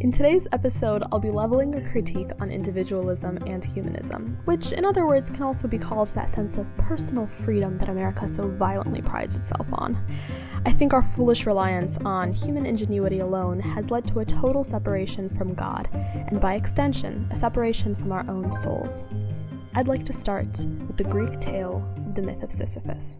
In today's episode, I'll be leveling a critique on individualism and humanism, which, in other words, can also be called that sense of personal freedom that America so violently prides itself on. I think our foolish reliance on human ingenuity alone has led to a total separation from God, and by extension, a separation from our own souls. I'd like to start with the Greek tale of the myth of Sisyphus.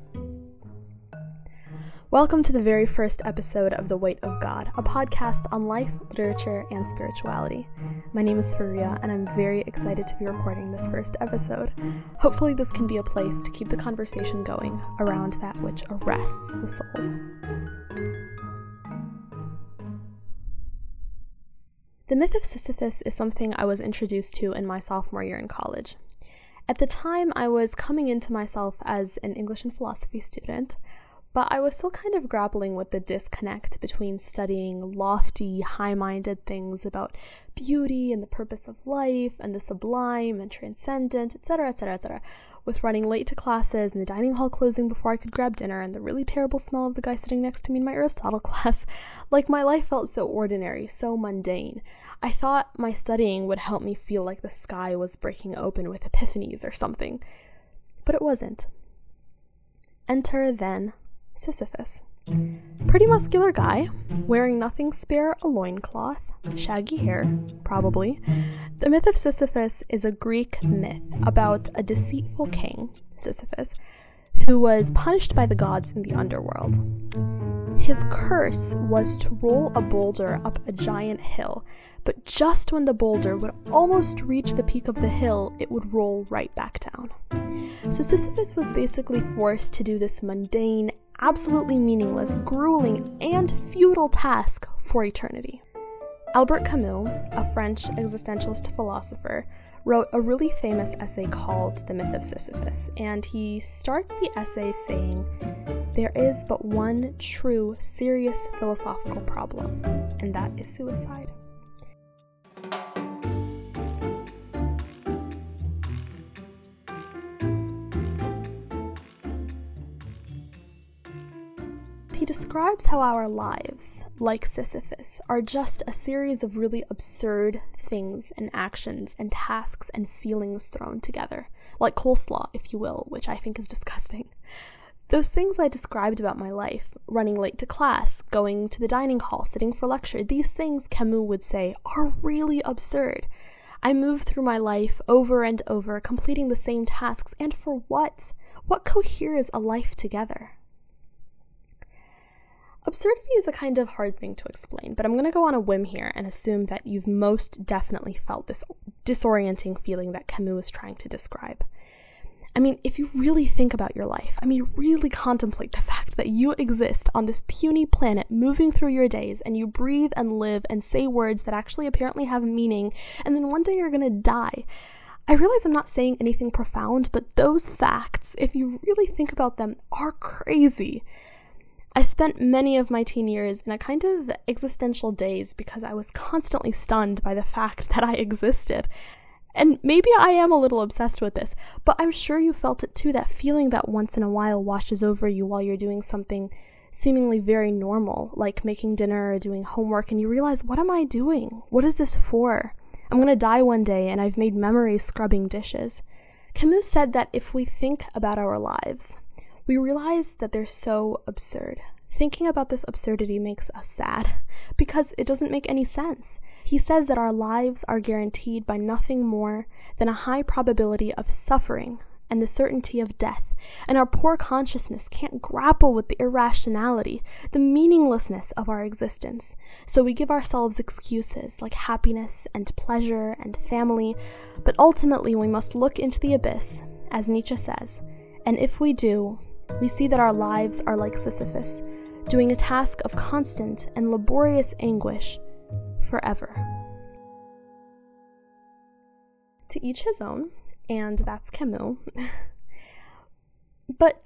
Welcome to the very first episode of The Weight of God, a podcast on life, literature, and spirituality. My name is Faria, and I'm very excited to be recording this first episode. Hopefully, this can be a place to keep the conversation going around that which arrests the soul. The myth of Sisyphus is something I was introduced to in my sophomore year in college. At the time, I was coming into myself as an English and philosophy student but I was still kind of grappling with the disconnect between studying lofty, high minded things about beauty and the purpose of life and the sublime and transcendent, etc., etc., etc., with running late to classes and the dining hall closing before I could grab dinner and the really terrible smell of the guy sitting next to me in my Aristotle class. Like my life felt so ordinary, so mundane. I thought my studying would help me feel like the sky was breaking open with epiphanies or something. But it wasn't. Enter, then, Sisyphus. Pretty muscular guy, wearing nothing spare a loincloth, shaggy hair, probably. The myth of Sisyphus is a Greek myth about a deceitful king, Sisyphus, who was punished by the gods in the underworld. His curse was to roll a boulder up a giant hill, but just when the boulder would almost reach the peak of the hill, it would roll right back down. So Sisyphus was basically forced to do this mundane, absolutely meaningless, grueling, and futile task for eternity. Albert Camus, a French existentialist philosopher, wrote a really famous essay called The Myth of Sisyphus, and he starts the essay saying, There is but one true, serious philosophical problem, and that is suicide. Describes how our lives, like Sisyphus, are just a series of really absurd things and actions and tasks and feelings thrown together, like coleslaw, if you will, which I think is disgusting. Those things I described about my life, running late to class, going to the dining hall, sitting for lecture, these things, Camus would say, are really absurd. I move through my life over and over, completing the same tasks, and for what? What coheres a life together? Absurdity is a kind of hard thing to explain, but I'm going to go on a whim here and assume that you've most definitely felt this disorienting feeling that Camus is trying to describe. I mean, if you really think about your life, I mean, really contemplate the fact that you exist on this puny planet moving through your days and you breathe and live and say words that actually apparently have meaning, and then one day you're gonna die. I realize I'm not saying anything profound, but those facts, if you really think about them, are crazy. I spent many of my teen years in a kind of existential daze because I was constantly stunned by the fact that I existed. And maybe I am a little obsessed with this, but I'm sure you felt it too that feeling that once in a while washes over you while you're doing something seemingly very normal, like making dinner or doing homework, and you realize, what am I doing? What is this for? I'm gonna die one day, and I've made memories scrubbing dishes. Camus said that if we think about our lives, we realize that they're so absurd. Thinking about this absurdity makes us sad because it doesn't make any sense. He says that our lives are guaranteed by nothing more than a high probability of suffering and the certainty of death, and our poor consciousness can't grapple with the irrationality, the meaninglessness of our existence. So we give ourselves excuses like happiness and pleasure and family, but ultimately we must look into the abyss, as Nietzsche says, and if we do, we see that our lives are like Sisyphus, doing a task of constant and laborious anguish forever. To each his own, and that's Camus. but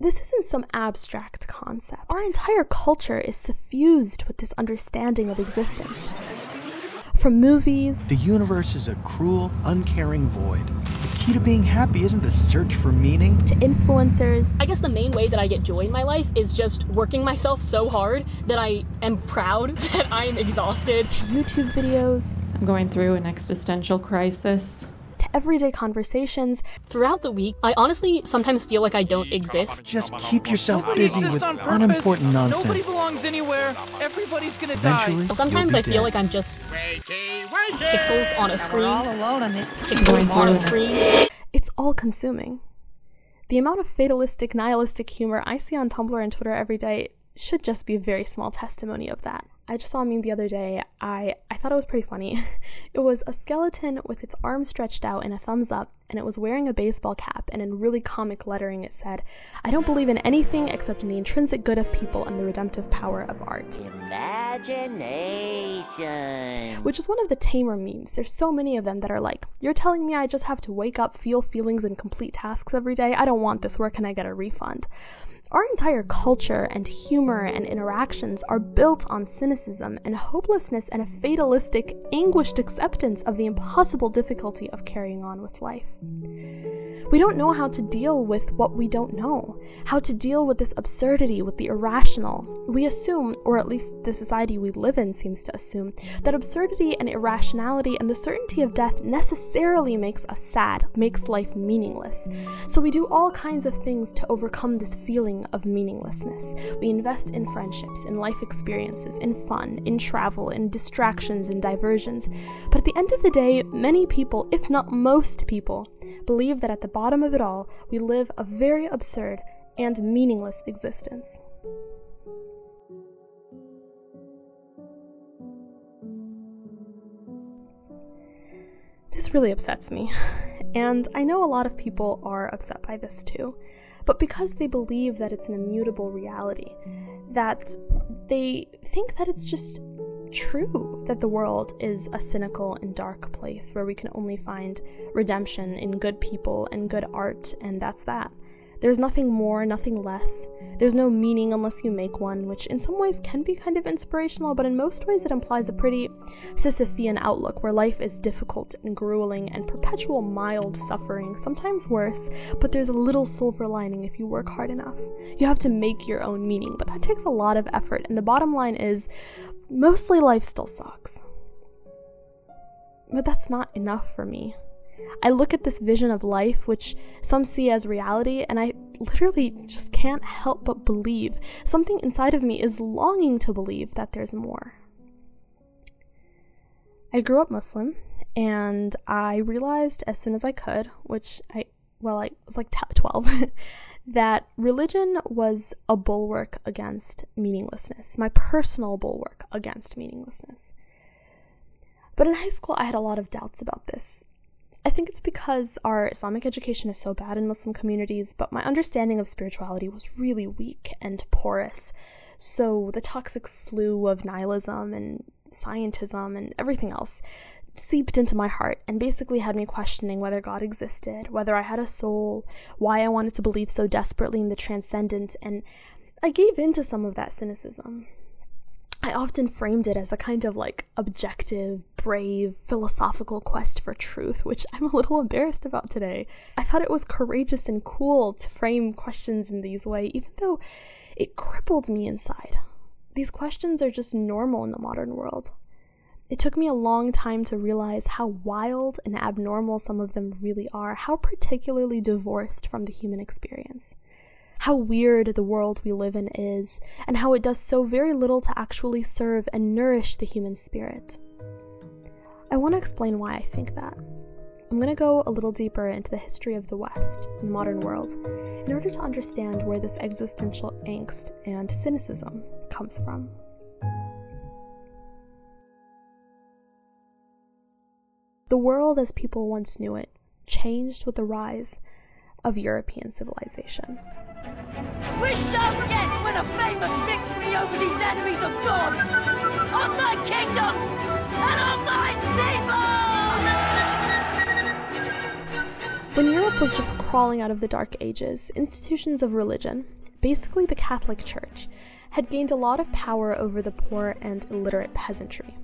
this isn't some abstract concept. Our entire culture is suffused with this understanding of existence. From movies, the universe is a cruel, uncaring void The key to being happy isn't the search for meaning. To influencers. I guess the main way that I get joy in my life is just working myself so hard that I am proud that I'm exhausted. To YouTube videos. I'm going through an existential crisis to everyday conversations. Throughout the week, I honestly sometimes feel like I don't exist. Just keep yourself busy with unimportant nonsense. Nobody belongs anywhere. Everybody's gonna Eventually, die. Sometimes I feel dead. like I'm just pixels on a screen. all alone on this Pixels on a screen. It's all consuming. The amount of fatalistic, nihilistic humor I see on Tumblr and Twitter every day should just be a very small testimony of that. I just saw a meme the other day. I, I thought it was pretty funny. It was a skeleton with its arms stretched out in a thumbs up, and it was wearing a baseball cap, and in really comic lettering it said, I don't believe in anything except in the intrinsic good of people and the redemptive power of art. Imagination. Which is one of the tamer memes. There's so many of them that are like, You're telling me I just have to wake up, feel feelings, and complete tasks every day? I don't want this. Where can I get a refund? Our entire culture and humor and interactions are built on cynicism and hopelessness and a fatalistic, anguished acceptance of the impossible difficulty of carrying on with life. We don't know how to deal with what we don't know, how to deal with this absurdity, with the irrational. We assume, or at least the society we live in seems to assume, that absurdity and irrationality and the certainty of death necessarily makes us sad, makes life meaningless. So we do all kinds of things to overcome this feeling of meaninglessness. We invest in friendships, in life experiences, in fun, in travel, in distractions and diversions. But at the end of the day, many people, if not most people, believe that at the bottom of it all, we live a very absurd and meaningless existence. This really upsets me, and I know a lot of people are upset by this too, but because they believe that it's an immutable reality, that they think that it's just true that the world is a cynical and dark place where we can only find redemption in good people and good art, and that's that. There's nothing more, nothing less. There's no meaning unless you make one, which in some ways can be kind of inspirational, but in most ways it implies a pretty Sisyphean outlook where life is difficult and grueling and perpetual mild suffering, sometimes worse, but there's a little silver lining if you work hard enough. You have to make your own meaning, but that takes a lot of effort, and the bottom line is mostly life still sucks. But that's not enough for me. I look at this vision of life, which some see as reality, and I literally just can't help but believe. Something inside of me is longing to believe that there's more. I grew up Muslim, and I realized as soon as I could, which I, well, I was like 12, that religion was a bulwark against meaninglessness, my personal bulwark against meaninglessness. But in high school, I had a lot of doubts about this. I think it's because our Islamic education is so bad in Muslim communities, but my understanding of spirituality was really weak and porous. So the toxic slew of nihilism and scientism and everything else seeped into my heart and basically had me questioning whether God existed, whether I had a soul, why I wanted to believe so desperately in the transcendent, and I gave in to some of that cynicism. I often framed it as a kind of like objective, brave, philosophical quest for truth, which I'm a little embarrassed about today. I thought it was courageous and cool to frame questions in these way, even though it crippled me inside. These questions are just normal in the modern world. It took me a long time to realize how wild and abnormal some of them really are, how particularly divorced from the human experience how weird the world we live in is, and how it does so very little to actually serve and nourish the human spirit. I want to explain why I think that. I'm going to go a little deeper into the history of the West the modern world in order to understand where this existential angst and cynicism comes from. The world as people once knew it changed with the rise of European civilization. We shall yet win a famous victory over these enemies of God! On my kingdom and on my people! When Europe was just crawling out of the Dark Ages, institutions of religion, basically the Catholic Church, had gained a lot of power over the poor and illiterate peasantry.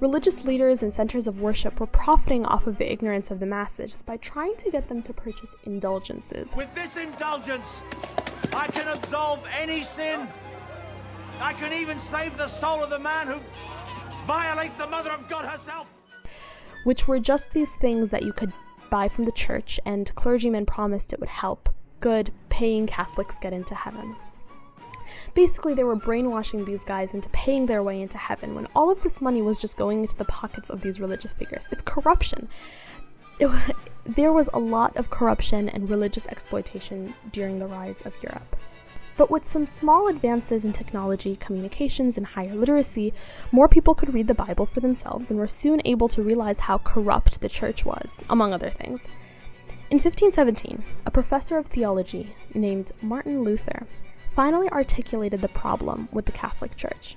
Religious leaders and centers of worship were profiting off of the ignorance of the masses by trying to get them to purchase indulgences. With this indulgence, I can absolve any sin. I can even save the soul of the man who violates the Mother of God herself. Which were just these things that you could buy from the church, and clergymen promised it would help good, paying Catholics get into heaven. Basically, they were brainwashing these guys into paying their way into heaven when all of this money was just going into the pockets of these religious figures. It's corruption. It, there was a lot of corruption and religious exploitation during the rise of Europe. But with some small advances in technology, communications, and higher literacy, more people could read the Bible for themselves and were soon able to realize how corrupt the church was, among other things. In 1517, a professor of theology named Martin Luther finally articulated the problem with the Catholic Church.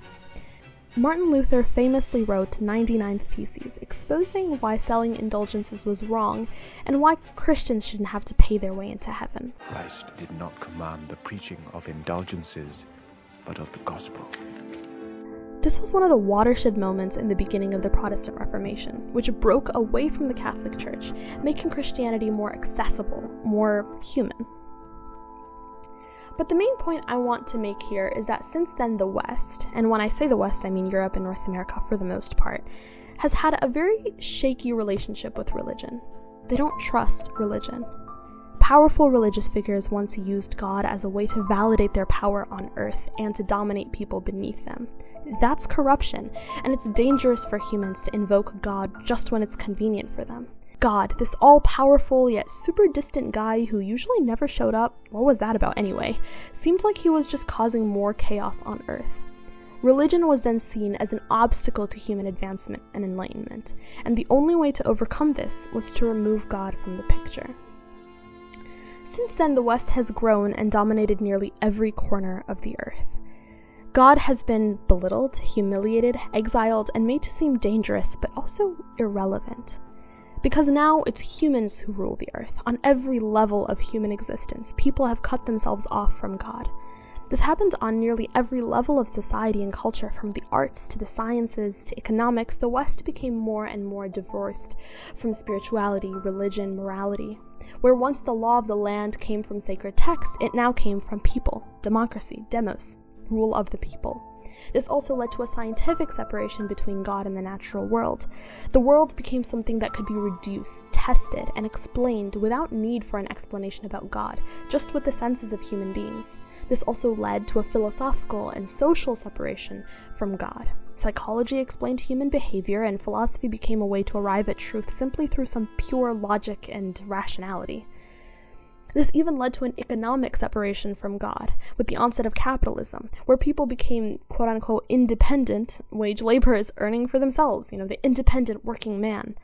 Martin Luther famously wrote 99 Theses, exposing why selling indulgences was wrong and why Christians shouldn't have to pay their way into heaven. Christ did not command the preaching of indulgences, but of the gospel. This was one of the watershed moments in the beginning of the Protestant Reformation, which broke away from the Catholic Church, making Christianity more accessible, more human. But the main point I want to make here is that since then, the West, and when I say the West, I mean Europe and North America for the most part, has had a very shaky relationship with religion. They don't trust religion. Powerful religious figures once used God as a way to validate their power on earth and to dominate people beneath them. That's corruption, and it's dangerous for humans to invoke God just when it's convenient for them. God, this all powerful yet super distant guy who usually never showed up, what was that about anyway? Seemed like he was just causing more chaos on Earth. Religion was then seen as an obstacle to human advancement and enlightenment, and the only way to overcome this was to remove God from the picture. Since then, the West has grown and dominated nearly every corner of the earth. God has been belittled, humiliated, exiled, and made to seem dangerous, but also irrelevant. Because now it's humans who rule the earth. On every level of human existence, people have cut themselves off from God. This happens on nearly every level of society and culture, from the arts to the sciences to economics. The West became more and more divorced from spirituality, religion, morality. Where once the law of the land came from sacred texts, it now came from people, democracy, demos, rule of the people. This also led to a scientific separation between God and the natural world. The world became something that could be reduced, tested, and explained without need for an explanation about God, just with the senses of human beings. This also led to a philosophical and social separation from God. Psychology explained human behavior, and philosophy became a way to arrive at truth simply through some pure logic and rationality. This even led to an economic separation from God with the onset of capitalism, where people became quote unquote independent wage laborers earning for themselves, you know, the independent working man.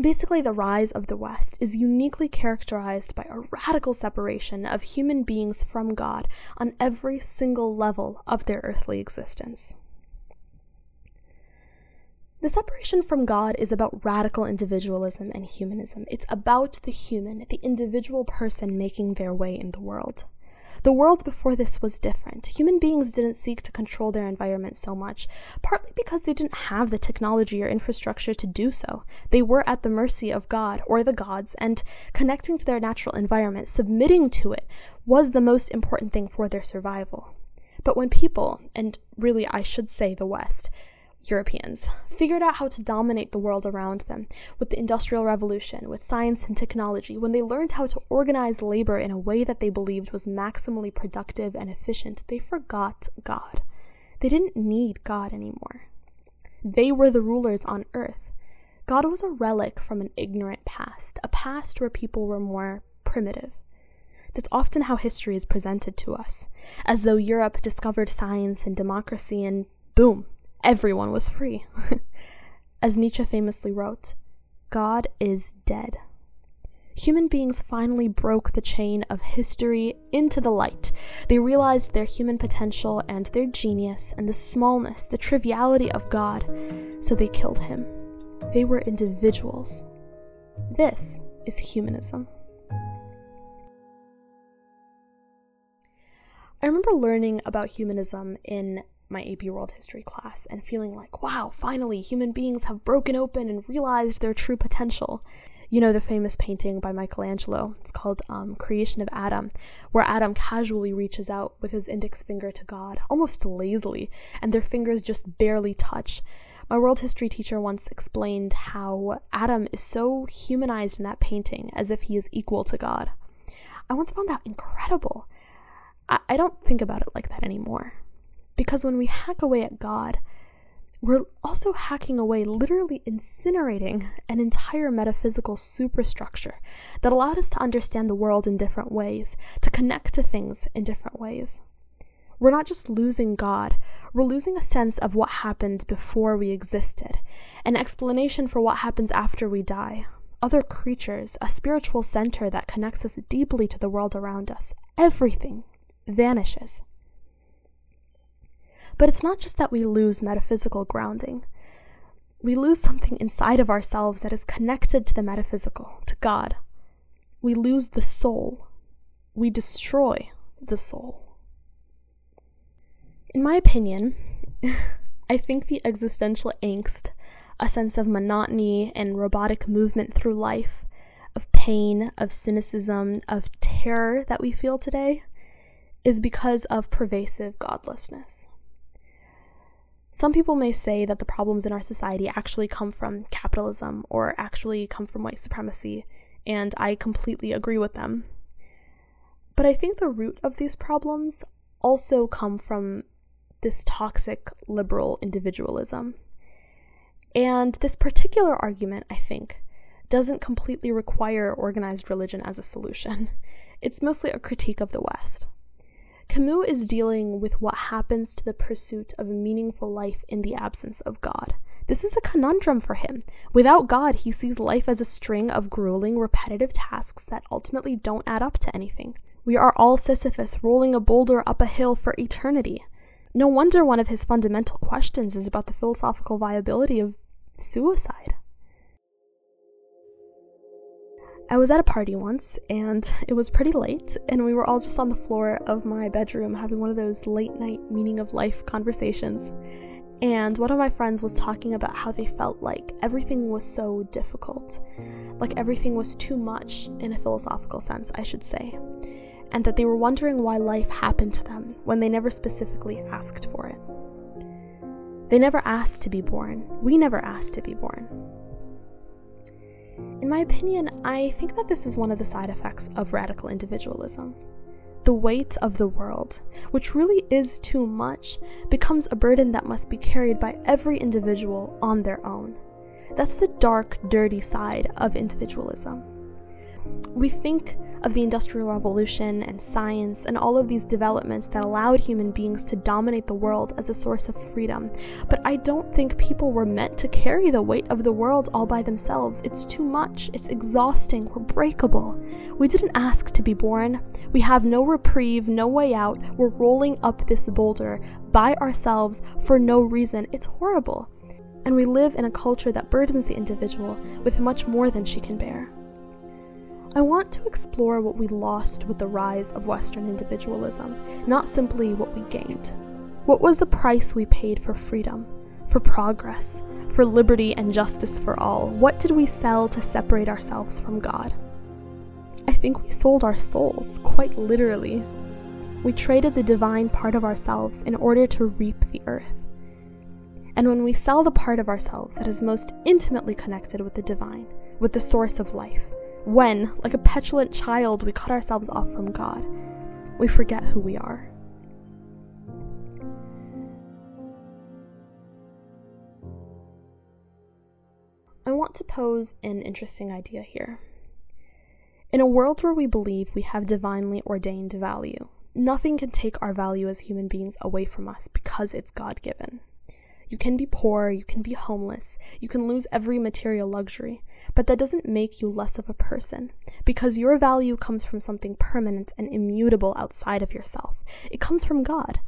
Basically, the rise of the West is uniquely characterized by a radical separation of human beings from God on every single level of their earthly existence. The separation from God is about radical individualism and humanism. It's about the human, the individual person making their way in the world. The world before this was different. Human beings didn't seek to control their environment so much, partly because they didn't have the technology or infrastructure to do so. They were at the mercy of God or the gods, and connecting to their natural environment, submitting to it, was the most important thing for their survival. But when people, and really I should say the West, Europeans figured out how to dominate the world around them with the Industrial Revolution, with science and technology, when they learned how to organize labor in a way that they believed was maximally productive and efficient, they forgot God. They didn't need God anymore. They were the rulers on earth. God was a relic from an ignorant past, a past where people were more primitive. That's often how history is presented to us, as though Europe discovered science and democracy and boom, everyone was free. As Nietzsche famously wrote, God is dead. Human beings finally broke the chain of history into the light. They realized their human potential and their genius and the smallness, the triviality of God, so they killed him. They were individuals. This is humanism. I remember learning about humanism in my AP World History class and feeling like, wow, finally, human beings have broken open and realized their true potential. You know the famous painting by Michelangelo, it's called um, Creation of Adam, where Adam casually reaches out with his index finger to God, almost lazily, and their fingers just barely touch. My world history teacher once explained how Adam is so humanized in that painting as if he is equal to God. I once found that incredible. I, I don't think about it like that anymore. Because when we hack away at God, we're also hacking away, literally incinerating an entire metaphysical superstructure that allowed us to understand the world in different ways, to connect to things in different ways. We're not just losing God, we're losing a sense of what happened before we existed, an explanation for what happens after we die, other creatures, a spiritual center that connects us deeply to the world around us. Everything vanishes. But it's not just that we lose metaphysical grounding. We lose something inside of ourselves that is connected to the metaphysical, to God. We lose the soul. We destroy the soul. In my opinion, I think the existential angst, a sense of monotony and robotic movement through life, of pain, of cynicism, of terror that we feel today, is because of pervasive godlessness. Some people may say that the problems in our society actually come from capitalism or actually come from white supremacy, and I completely agree with them. But I think the root of these problems also come from this toxic liberal individualism. And this particular argument, I think, doesn't completely require organized religion as a solution. It's mostly a critique of the West. Camus is dealing with what happens to the pursuit of a meaningful life in the absence of God. This is a conundrum for him. Without God, he sees life as a string of grueling, repetitive tasks that ultimately don't add up to anything. We are all Sisyphus rolling a boulder up a hill for eternity. No wonder one of his fundamental questions is about the philosophical viability of suicide. I was at a party once and it was pretty late, and we were all just on the floor of my bedroom having one of those late night meaning of life conversations. And one of my friends was talking about how they felt like everything was so difficult, like everything was too much in a philosophical sense, I should say, and that they were wondering why life happened to them when they never specifically asked for it. They never asked to be born. We never asked to be born. In my opinion, I think that this is one of the side effects of radical individualism. The weight of the world, which really is too much, becomes a burden that must be carried by every individual on their own. That's the dark, dirty side of individualism. We think of the Industrial Revolution and science and all of these developments that allowed human beings to dominate the world as a source of freedom. But I don't think people were meant to carry the weight of the world all by themselves. It's too much, it's exhausting, we're breakable. We didn't ask to be born. We have no reprieve, no way out. We're rolling up this boulder by ourselves for no reason. It's horrible. And we live in a culture that burdens the individual with much more than she can bear. I want to explore what we lost with the rise of Western individualism, not simply what we gained. What was the price we paid for freedom, for progress, for liberty and justice for all? What did we sell to separate ourselves from God? I think we sold our souls, quite literally. We traded the divine part of ourselves in order to reap the earth. And when we sell the part of ourselves that is most intimately connected with the divine, with the source of life, when, like a petulant child, we cut ourselves off from God, we forget who we are. I want to pose an interesting idea here. In a world where we believe we have divinely ordained value, nothing can take our value as human beings away from us because it's God given. You can be poor, you can be homeless, you can lose every material luxury, but that doesn't make you less of a person because your value comes from something permanent and immutable outside of yourself. It comes from God.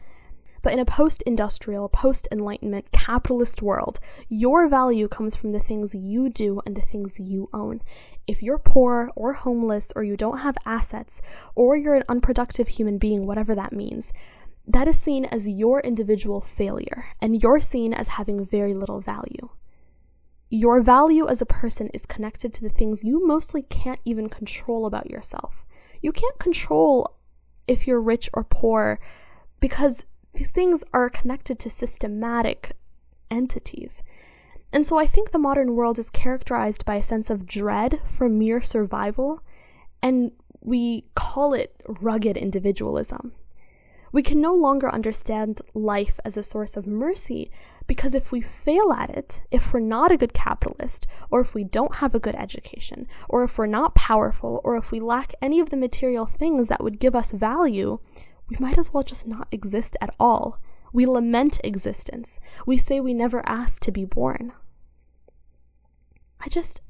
But in a post industrial, post enlightenment, capitalist world, your value comes from the things you do and the things you own. If you're poor or homeless or you don't have assets or you're an unproductive human being, whatever that means, that is seen as your individual failure, and you're seen as having very little value. Your value as a person is connected to the things you mostly can't even control about yourself. You can't control if you're rich or poor because these things are connected to systematic entities. And so I think the modern world is characterized by a sense of dread for mere survival, and we call it rugged individualism. We can no longer understand life as a source of mercy because if we fail at it, if we're not a good capitalist, or if we don't have a good education, or if we're not powerful, or if we lack any of the material things that would give us value, we might as well just not exist at all. We lament existence. We say we never asked to be born. I just.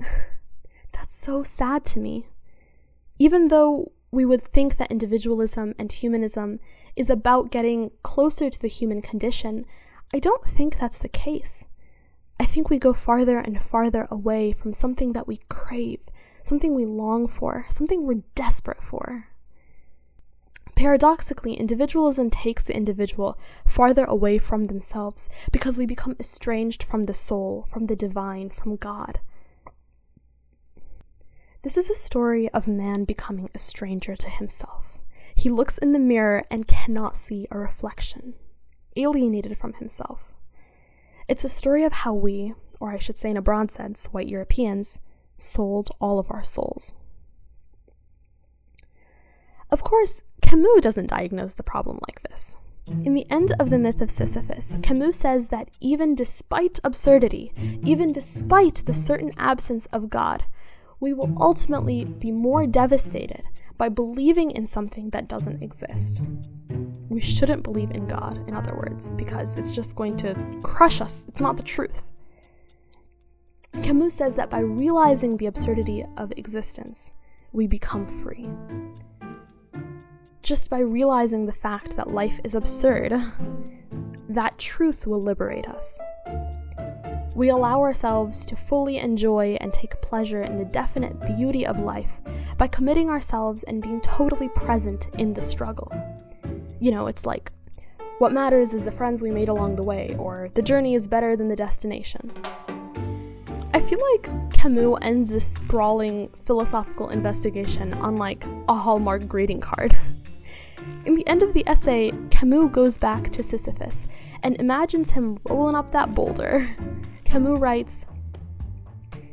That's so sad to me. Even though we would think that individualism and humanism is about getting closer to the human condition, I don't think that's the case. I think we go farther and farther away from something that we crave, something we long for, something we're desperate for. Paradoxically, individualism takes the individual farther away from themselves because we become estranged from the soul, from the divine, from God. This is a story of man becoming a stranger to himself. He looks in the mirror and cannot see a reflection, alienated from himself. It's a story of how we, or I should say in a broad sense, white Europeans, sold all of our souls. Of course, Camus doesn't diagnose the problem like this. In the end of the myth of Sisyphus, Camus says that even despite absurdity, even despite the certain absence of God, we will ultimately be more devastated by believing in something that doesn't exist. We shouldn't believe in God, in other words, because it's just going to crush us. It's not the truth. Camus says that by realizing the absurdity of existence, we become free. Just by realizing the fact that life is absurd, that truth will liberate us. We allow ourselves to fully enjoy and take pleasure in the definite beauty of life by committing ourselves and being totally present in the struggle. You know, it's like, what matters is the friends we made along the way, or the journey is better than the destination. I feel like Camus ends this sprawling philosophical investigation on like a Hallmark greeting card. In the end of the essay, Camus goes back to Sisyphus and imagines him rolling up that boulder. Camus writes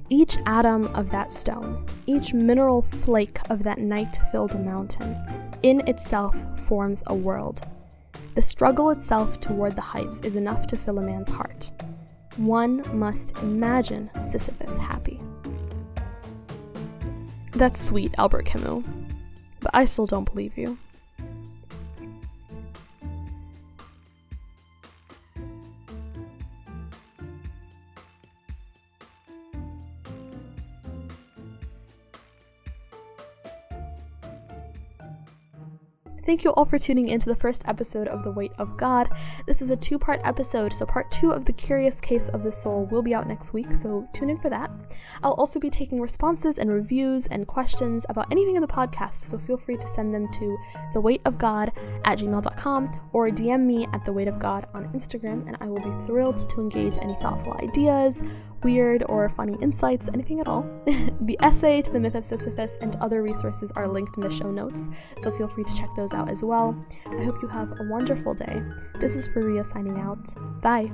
Each atom of that stone, each mineral flake of that night filled mountain, in itself forms a world. The struggle itself toward the heights is enough to fill a man's heart. One must imagine Sisyphus happy. That's sweet, Albert Camus, but I still don't believe you. Thank you all for tuning in to the first episode of The Weight of God. This is a two part episode, so part two of The Curious Case of the Soul will be out next week, so tune in for that. I'll also be taking responses and reviews and questions about anything in the podcast, so feel free to send them to theweightofgod at gmail.com or DM me at The Weight of God on Instagram, and I will be thrilled to engage any thoughtful ideas, weird or funny insights, anything at all. the essay to the myth of Sisyphus and other resources are linked in the show notes, so feel free to check those out as well. I hope you have a wonderful day. This is Faria signing out. Bye.